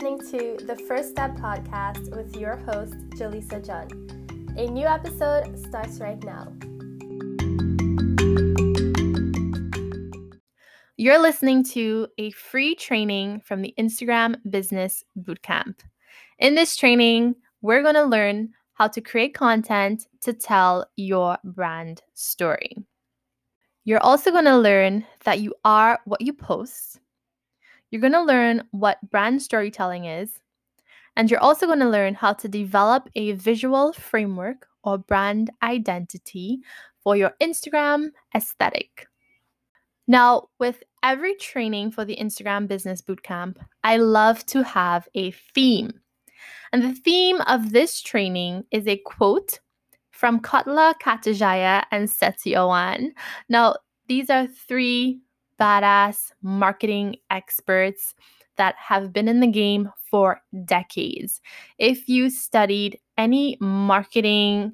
listening to the First Step podcast with your host, Jhalisa John. A new episode starts right now. You're listening to a free training from the Instagram Business Bootcamp. In this training, we're going to learn how to create content to tell your brand story. You're also going to learn that you are what you post you're going to learn what brand storytelling is, and you're also going to learn how to develop a visual framework or brand identity for your Instagram aesthetic. Now, with every training for the Instagram Business Bootcamp, I love to have a theme. And the theme of this training is a quote from Kotler Kartajaya and Setiawan. Now, these are three badass marketing experts that have been in the game for decades. If you studied any marketing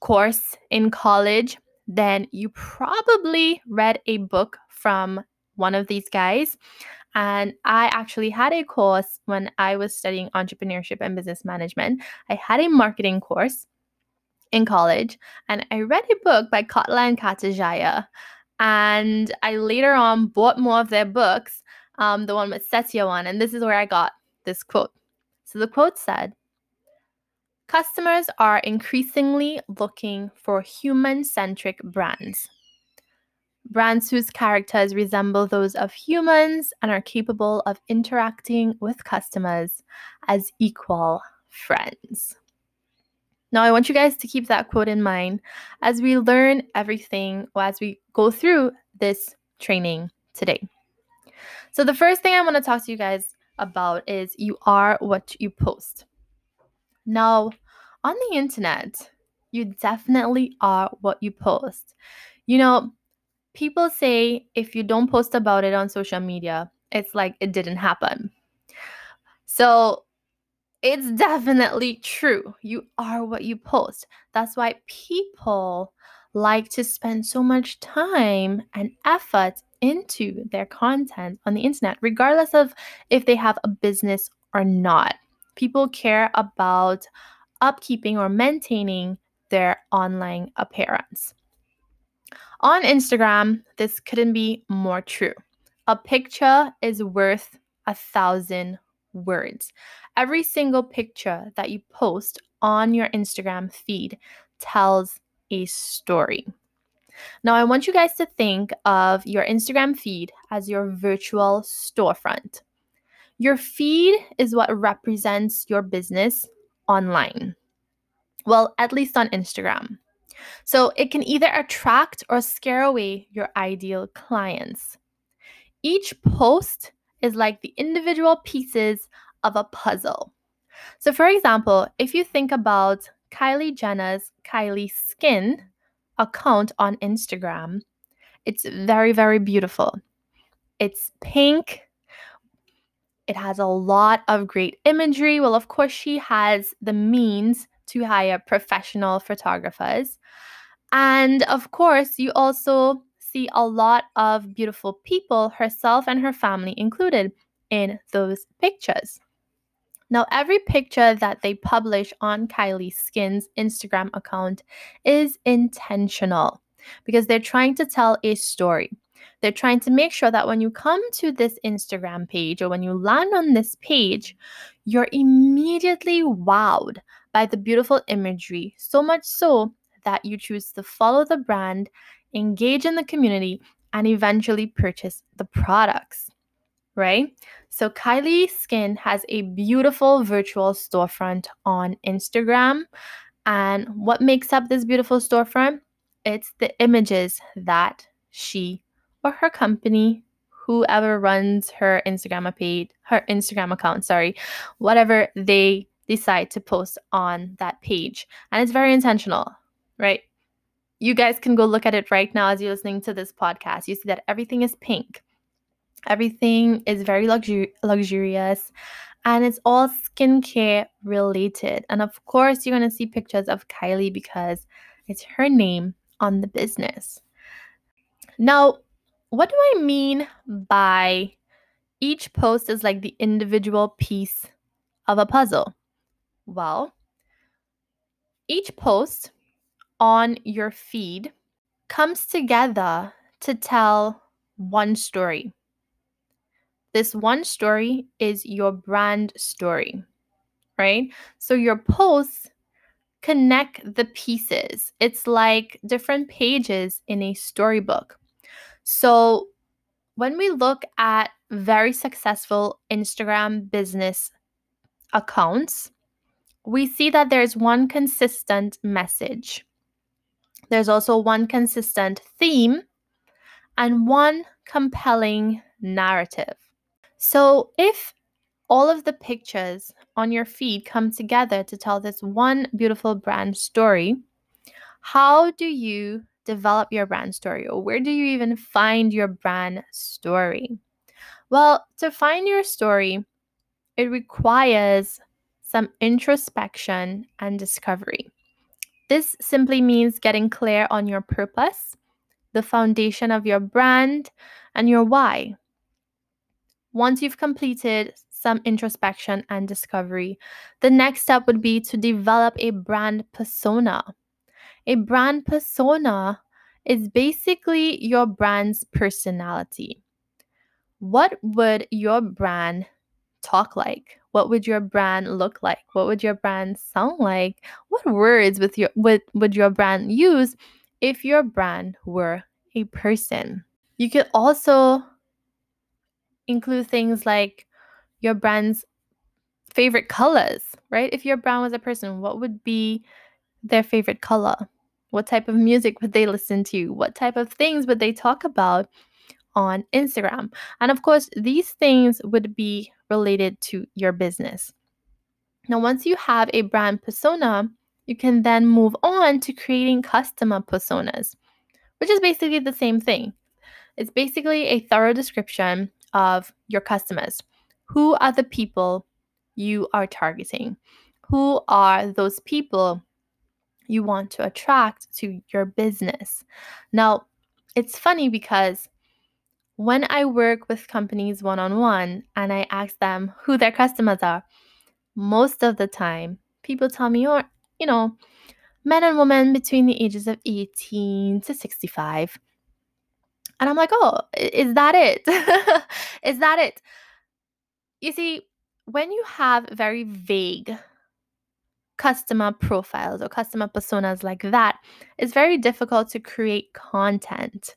course in college, then you probably read a book from one of these guys. And I actually had a course when I was studying entrepreneurship and business management. I had a marketing course in college, and I read a book by Kotler and Kartajaya. And I later on bought more of their books, um, the one with Setiawan, and this is where I got this quote. So the quote said, Customers are increasingly looking for human centric brands. Brands whose characters resemble those of humans and are capable of interacting with customers as equal friends. Now, I want you guys to keep that quote in mind as we learn everything or as we go through this training today. So, the first thing I want to talk to you guys about is you are what you post. Now, on the internet, you definitely are what you post. You know, people say if you don't post about it on social media, it's like it didn't happen. So, it's definitely true. You are what you post. That's why people like to spend so much time and effort into their content on the internet, regardless of if they have a business or not. People care about upkeeping or maintaining their online appearance. On Instagram, this couldn't be more true. A picture is worth a thousand words. Every single picture that you post on your Instagram feed tells a story. Now, I want you guys to think of your Instagram feed as your virtual storefront. Your feed is what represents your business online. Well, at least on Instagram. So it can either attract or scare away your ideal clients. Each post is like the individual pieces of a puzzle. So, for example, if you think about Kylie Jenner's Kylie Skin account on Instagram, it's very, very beautiful. It's pink. It has a lot of great imagery. Well, of course, she has the means to hire professional photographers. And of course, you also see a lot of beautiful people, herself and her family included, in those pictures. Now, every picture that they publish on Kylie Skin's Instagram account is intentional because they're trying to tell a story. They're trying to make sure that when you come to this Instagram page or when you land on this page, you're immediately wowed by the beautiful imagery, so much so that you choose to follow the brand engage in the community, and eventually purchase the products, right? So, Kylie Skin has a beautiful virtual storefront on Instagram. And what makes up this beautiful storefront? It's the images that she or her company, whoever runs her Instagram page, her Instagram account, sorry, whatever they decide to post on that page. And it's very intentional, right? You guys can go look at it right now as you're listening to this podcast. You see that everything is pink. Everything is very luxur- luxurious and it's all skincare related. And of course, you're going to see pictures of Kylie because it's her name on the business. Now, what do I mean by each post is like the individual piece of a puzzle? Well, each post on your feed comes together to tell one story. This one story is your brand story, right? So your posts connect the pieces. It's like different pages in a storybook. So when we look at very successful Instagram business accounts, we see that there's one consistent message. There's also one consistent theme and one compelling narrative. So, if all of the pictures on your feed come together to tell this one beautiful brand story, how do you develop your brand story or where do you even find your brand story? Well, to find your story, it requires some introspection and discovery. This simply means getting clear on your purpose, the foundation of your brand, and your why. Once you've completed some introspection and discovery, the next step would be to develop a brand persona. A brand persona is basically your brand's personality. What would your brand talk like? What would your brand look like? What would your brand sound like? What words with your would, would your brand use if your brand were a person? You could also include things like your brand's favorite colors, right? If your brand was a person, what would be their favorite color? What type of music would they listen to? What type of things would they talk about on Instagram? And of course, these things would be related to your business. Now, once you have a brand persona, you can then move on to creating customer personas, which is basically the same thing. It's basically a thorough description of your customers. Who are the people you are targeting? Who are those people you want to attract to your business? Now, it's funny because when I work with companies one on one and I ask them who their customers are, most of the time people tell me, or, you know, men and women between the ages of 18 to 65. And I'm like, oh, is that it? is that it? You see, when you have very vague customer profiles or customer personas like that, it's very difficult to create content,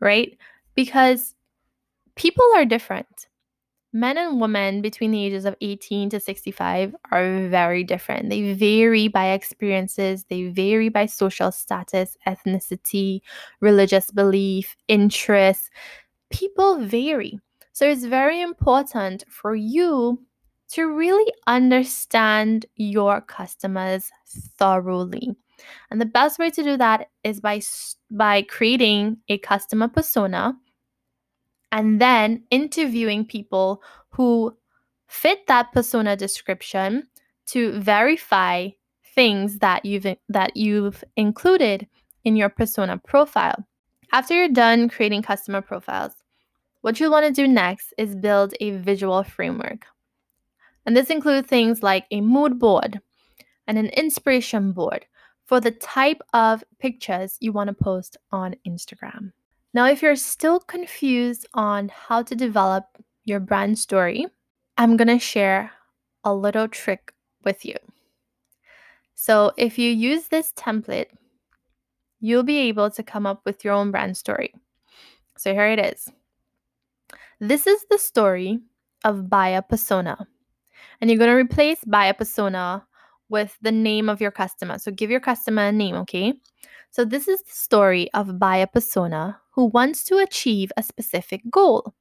right? Because people are different. Men and women between the ages of 18 to 65 are very different. They vary by experiences, they vary by social status, ethnicity, religious belief, interests. People vary. So it's very important for you to really understand your customers thoroughly. And the best way to do that is by by creating a customer persona and then interviewing people who fit that persona description to verify things that you've that you've included in your persona profile. After you're done creating customer profiles, what you'll want to do next is build a visual framework. And this includes things like a mood board and an inspiration board for the type of pictures you want to post on Instagram. Now, if you're still confused on how to develop your brand story, I'm going to share a little trick with you. So, if you use this template, you'll be able to come up with your own brand story. So, here it is. This is the story of buyer persona. And you're going to replace buyer persona with the name of your customer. So give your customer a name, okay? So this is the story of buyer persona who wants to achieve a specific goal.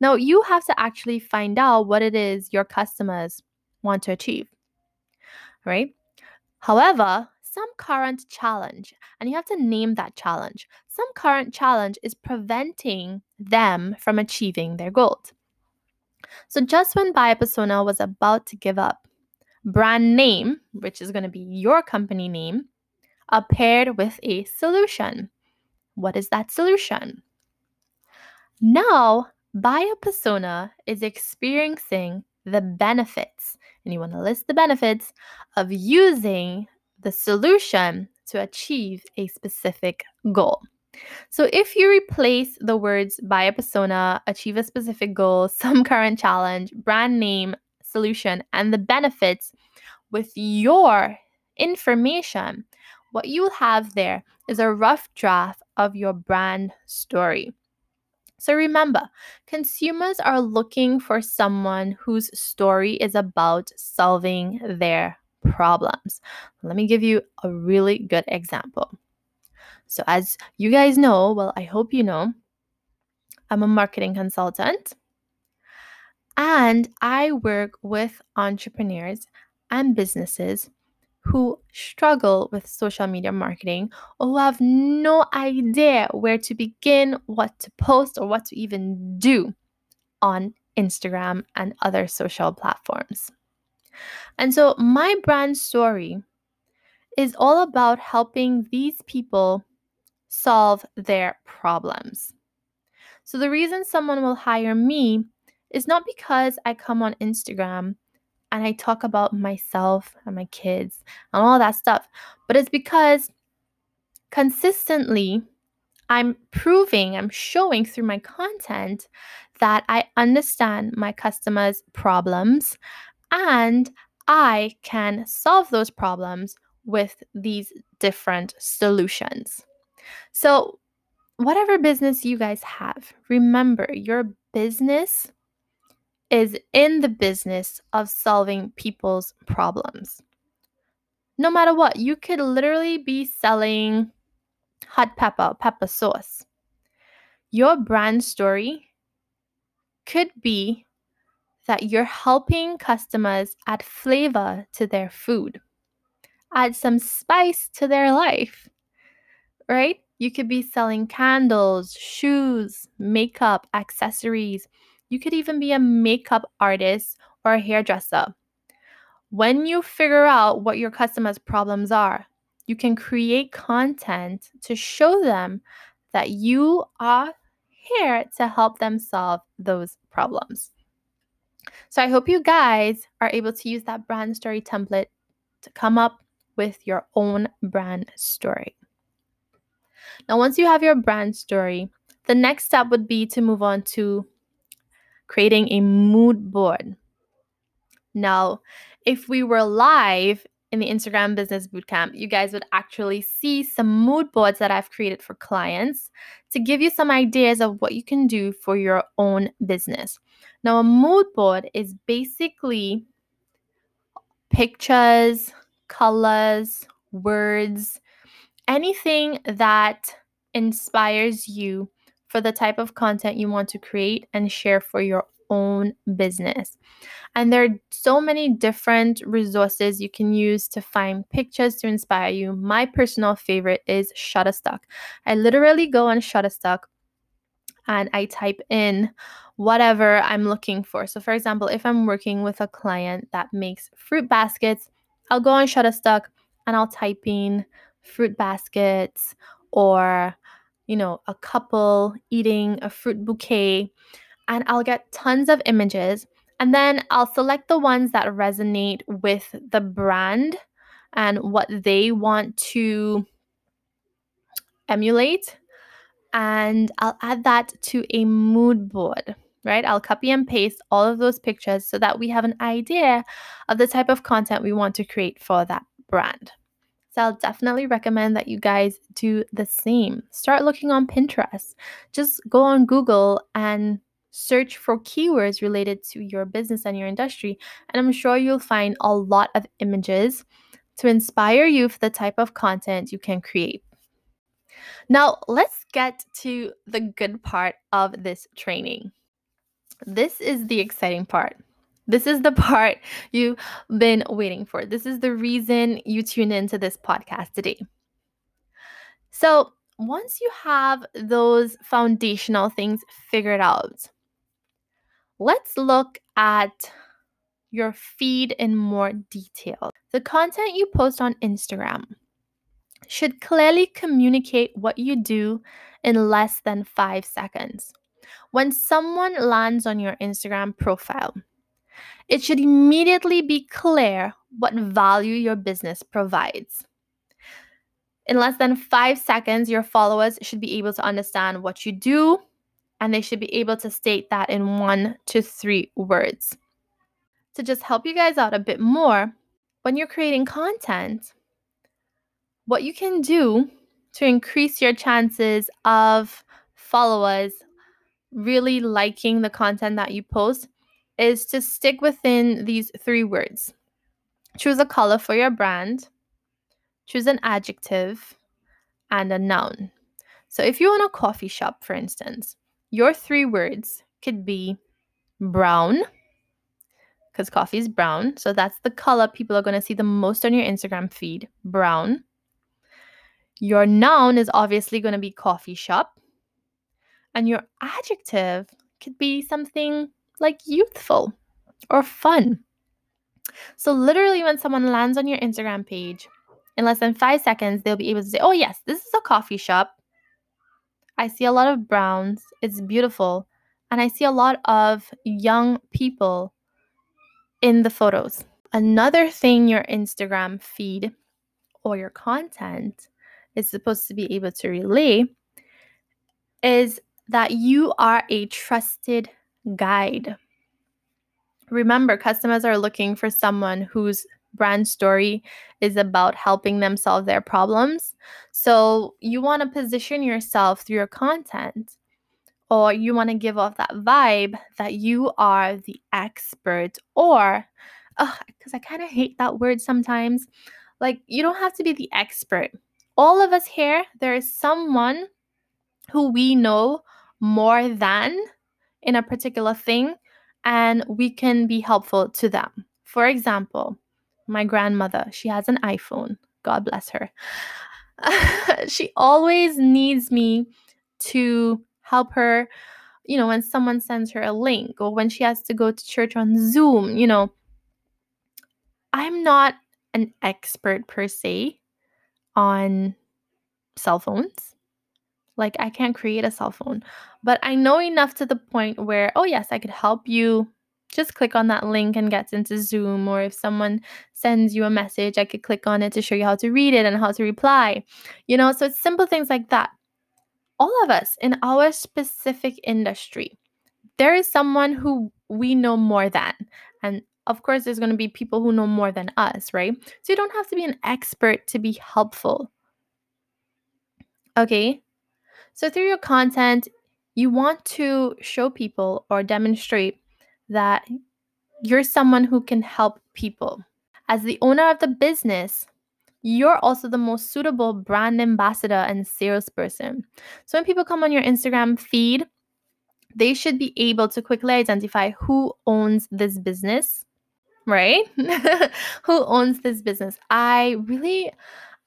Now you have to actually find out what it is your customers want to achieve. Right? However, some current challenge, and you have to name that challenge. Some current challenge is preventing them from achieving their goals. So, just when buyer persona was about to give up, brand name, which is going to be your company name, appeared with a solution. What is that solution? Now, buyer persona is experiencing the benefits and you want to list the benefits of using the solution to achieve a specific goal. So if you replace the words buyer persona, achieve a specific goal, some current challenge, brand name, solution, and the benefits with your information, what you'll have there is a rough draft of your brand story. So remember, consumers are looking for someone whose story is about solving their problems. Let me give you a really good example. So, as you guys know, well, I hope you know, I'm a marketing consultant and I work with entrepreneurs and businesses who struggle with social media marketing or who have no idea where to begin, what to post, or what to even do on Instagram and other social platforms. And so, my brand story is all about helping these people solve their problems. So, the reason someone will hire me is not because I come on Instagram and I talk about myself and my kids and all that stuff, but it's because consistently I'm proving, I'm showing through my content that I understand my customers' problems and I can solve those problems with these different solutions. So, whatever business you guys have, remember your business is in the business of solving people's problems. No matter what, you could literally be selling hot pepper, pepper sauce. Your brand story could be that you're helping customers add flavor to their food, add some spice to their life, right? You could be selling candles, shoes, makeup, accessories. You could even be a makeup artist or a hairdresser. When you figure out what your customers' problems are, you can create content to show them that you are here to help them solve those problems. So I hope you guys are able to use that brand story template to come up with your own brand story. Now, once you have your brand story, the next step would be to move on to creating a mood board. Now, if we were live in the Instagram Business Bootcamp, you guys would actually see some mood boards that I've created for clients to give you some ideas of what you can do for your own business. Now, a mood board is basically pictures, colors, words, anything that inspires you for the type of content you want to create and share for your own business. And there are so many different resources you can use to find pictures to inspire you. My personal favorite is Shutterstock. I literally go on Shutterstock and I type in whatever I'm looking for. So, for example, if I'm working with a client that makes fruit baskets, I'll go on Shutterstock and I'll type in fruit baskets or, you know, a couple eating a fruit bouquet, and I'll get tons of images. And then I'll select the ones that resonate with the brand and what they want to emulate. And I'll add that to a mood board right? I'll copy and paste all of those pictures so that we have an idea of the type of content we want to create for that brand. So I'll definitely recommend that you guys do the same. Start looking on Pinterest. Just go on Google and search for keywords related to your business and your industry, and I'm sure you'll find a lot of images to inspire you for the type of content you can create. Now, let's get to the good part of this training. This is the exciting part. This is the part you've been waiting for. This is the reason you tune into this podcast today. So, once you have those foundational things figured out, let's look at your feed in more detail. The content you post on Instagram should clearly communicate what you do in less than five seconds. When someone lands on your Instagram profile, it should immediately be clear what value your business provides. In less than five seconds, your followers should be able to understand what you do, and they should be able to state that in one to three words. To just help you guys out a bit more, when you're creating content, what you can do to increase your chances of followers really liking the content that you post is to stick within these three words. Choose a color for your brand, choose an adjective, and a noun. So if you own a coffee shop, for instance, your three words could be brown, because coffee is brown. So that's the color people are going to see the most on your Instagram feed brown. Your noun is obviously going to be coffee shop. And your adjective could be something like youthful or fun. So, literally, when someone lands on your Instagram page, in less than five seconds, they'll be able to say, Oh, yes, this is a coffee shop. I see a lot of browns. It's beautiful. And I see a lot of young people in the photos. Another thing your Instagram feed or your content is supposed to be able to relay is that you are a trusted guide. Remember, customers are looking for someone whose brand story is about helping them solve their problems. So you want to position yourself through your content, or you want to give off that vibe that you are the expert, or because I kind of hate that word sometimes. Like, you don't have to be the expert. All of us here, there is someone who we know more than in a particular thing, and we can be helpful to them. For example, my grandmother, she has an iPhone. God bless her. she always needs me to help her, you know, when someone sends her a link or when she has to go to church on Zoom, you know. I'm not an expert per se on cell phones. Like, I can't create a cell phone, but I know enough to the point where, oh, yes, I could help you. Just click on that link and get into Zoom. Or if someone sends you a message, I could click on it to show you how to read it and how to reply. You know, so it's simple things like that. All of us in our specific industry, there is someone who we know more than. And of course, there's going to be people who know more than us, right? So you don't have to be an expert to be helpful. Okay. So through your content, you want to show people or demonstrate that you're someone who can help people. As the owner of the business, you're also the most suitable brand ambassador and salesperson. So when people come on your Instagram feed, they should be able to quickly identify who owns this business, right? who owns this business. I really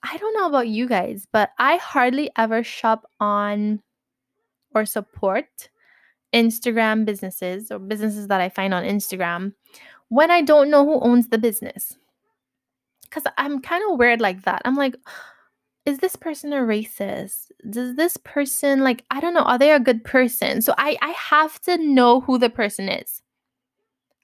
I don't know about you guys, but I hardly ever shop on or support Instagram businesses or businesses that I find on Instagram when I don't know who owns the business. Because I'm kind of weird like that. I'm like, is this person a racist? Does this person, like, I don't know, are they a good person? So I, I have to know who the person is.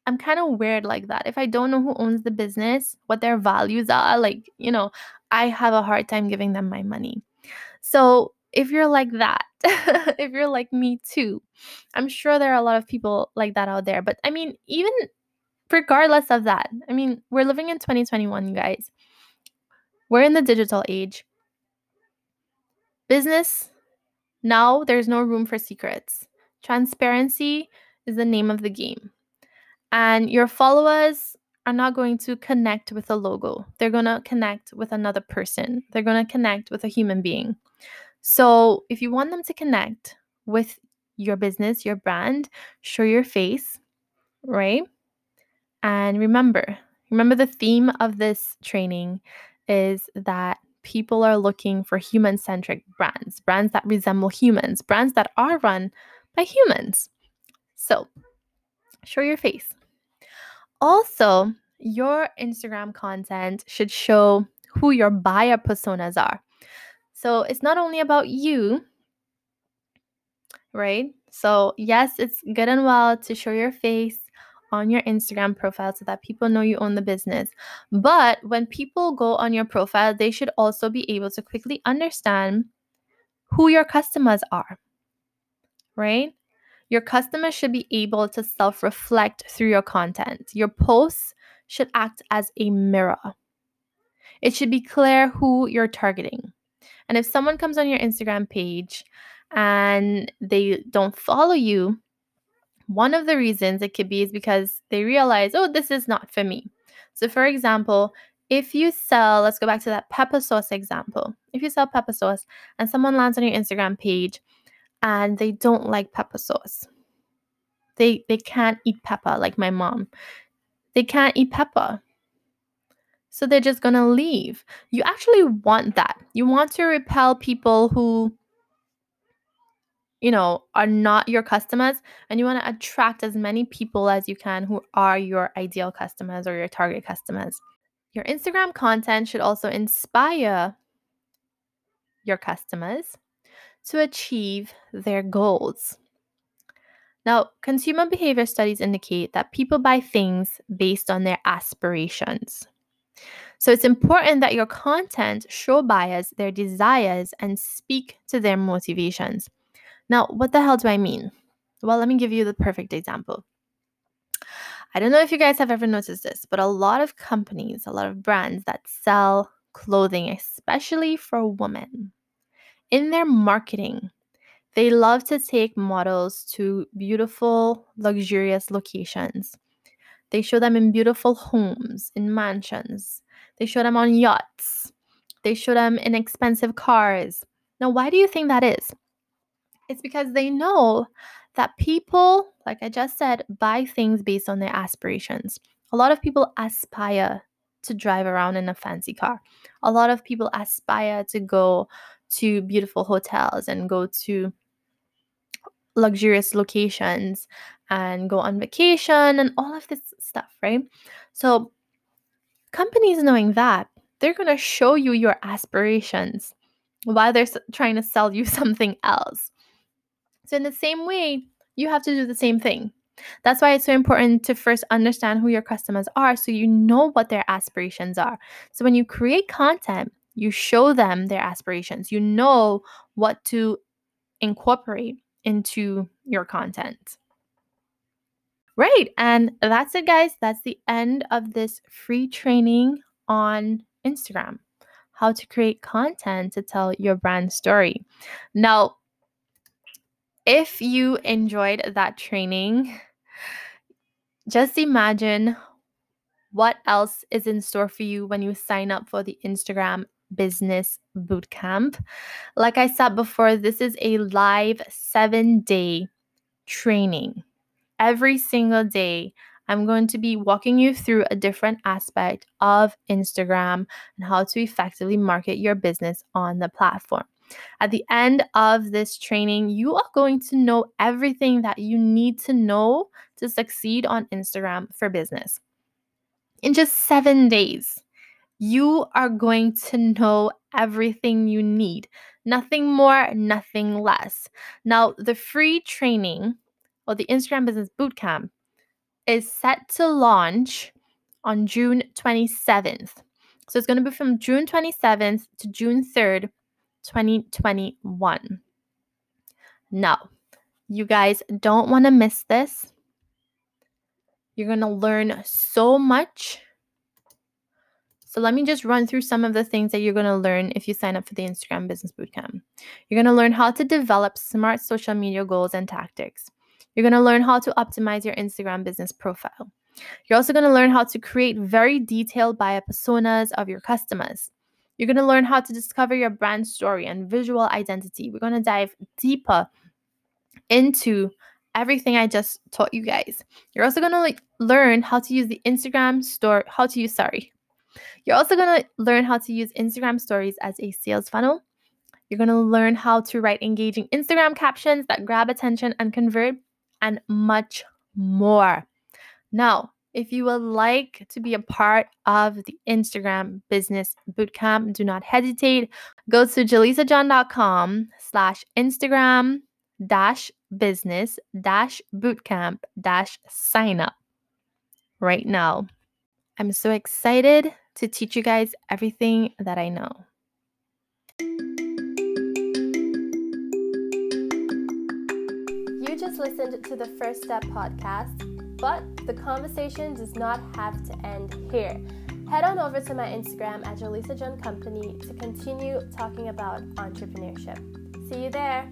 I'm kind of weird like that. If I don't know who owns the business, what their values are, like, you know, I have a hard time giving them my money. So if you're like that, if you're like me too, I'm sure there are a lot of people like that out there. But I mean, even regardless of that, I mean, we're living in 2021, you guys. We're in the digital age. Business, now there's no room for secrets. Transparency is the name of the game. And your followers are not going to connect with a logo. They're going to connect with another person. They're going to connect with a human being. So, if you want them to connect with your business, your brand, show your face, right? And remember, remember the theme of this training is that people are looking for human centric brands, brands that resemble humans, brands that are run by humans. So, show your face. Also, your Instagram content should show who your buyer personas are. So it's not only about you, right? So, yes, it's good and well to show your face on your Instagram profile so that people know you own the business. But when people go on your profile, they should also be able to quickly understand who your customers are, right? Your customers should be able to self reflect through your content. Your posts should act as a mirror. It should be clear who you're targeting. And if someone comes on your Instagram page and they don't follow you, one of the reasons it could be is because they realize, oh, this is not for me. So, for example, if you sell, let's go back to that pepper sauce example. If you sell pepper sauce and someone lands on your Instagram page and they don't like pepper sauce, they they can't eat pepper like my mom. They can't eat pepper. So they're just going to leave. You actually want that. You want to repel people who you know, are not your customers and you want to attract as many people as you can who are your ideal customers or your target customers. Your Instagram content should also inspire your customers to achieve their goals. Now, consumer behavior studies indicate that people buy things based on their aspirations. So it's important that your content show buyers their desires and speak to their motivations. Now, what the hell do I mean? Well, let me give you the perfect example. I don't know if you guys have ever noticed this, but a lot of companies, a lot of brands that sell clothing, especially for women, in their marketing, they love to take models to beautiful, luxurious locations. They show them in beautiful homes, in mansions. They show them on yachts. They show them in expensive cars. Now, why do you think that is? It's because they know that people, like I just said, buy things based on their aspirations. A lot of people aspire to drive around in a fancy car. A lot of people aspire to go to beautiful hotels and go to luxurious locations and go on vacation and all of this stuff, right? So, companies knowing that, they're going to show you your aspirations while they're trying to sell you something else. So, in the same way, you have to do the same thing. That's why it's so important to first understand who your customers are so you know what their aspirations are. So, when you create content, you show them their aspirations, you know what to incorporate into your content. Right. And that's it, guys. That's the end of this free training on Instagram how to create content to tell your brand story. Now, if you enjoyed that training, just imagine what else is in store for you when you sign up for the Instagram Business Bootcamp. Like I said before, this is a live seven day training. Every single day, I'm going to be walking you through a different aspect of Instagram and how to effectively market your business on the platform. At the end of this training, you are going to know everything that you need to know to succeed on Instagram for business. In just seven days, you are going to know everything you need. Nothing more, nothing less. Now, the free training or the Instagram Business Bootcamp is set to launch on June 27th. So it's going to be from June 27th to June 3rd, 2021. Now, you guys don't want to miss this. You're going to learn so much. So, let me just run through some of the things that you're going to learn if you sign up for the Instagram Business Bootcamp. You're going to learn how to develop smart social media goals and tactics. You're going to learn how to optimize your Instagram business profile. You're also going to learn how to create very detailed buyer personas of your customers. You're going to learn how to discover your brand story and visual identity. We're going to dive deeper into everything I just taught you guys. You're also going to learn how to use the Instagram store, how to use, sorry. You're also going to learn how to use Instagram stories as a sales funnel. You're going to learn how to write engaging Instagram captions that grab attention and convert, and much more. Now, if you would like to be a part of the Instagram Business Bootcamp, do not hesitate. Go to jhalisajohn.com slash Instagram dash business dash bootcamp dash sign up. right now. I'm so excited to teach you guys everything that I know. You just listened to the First Step podcast, but the conversation does not have to end here. Head on over to my Instagram at Jhalisa John Company to continue talking about entrepreneurship. See you there.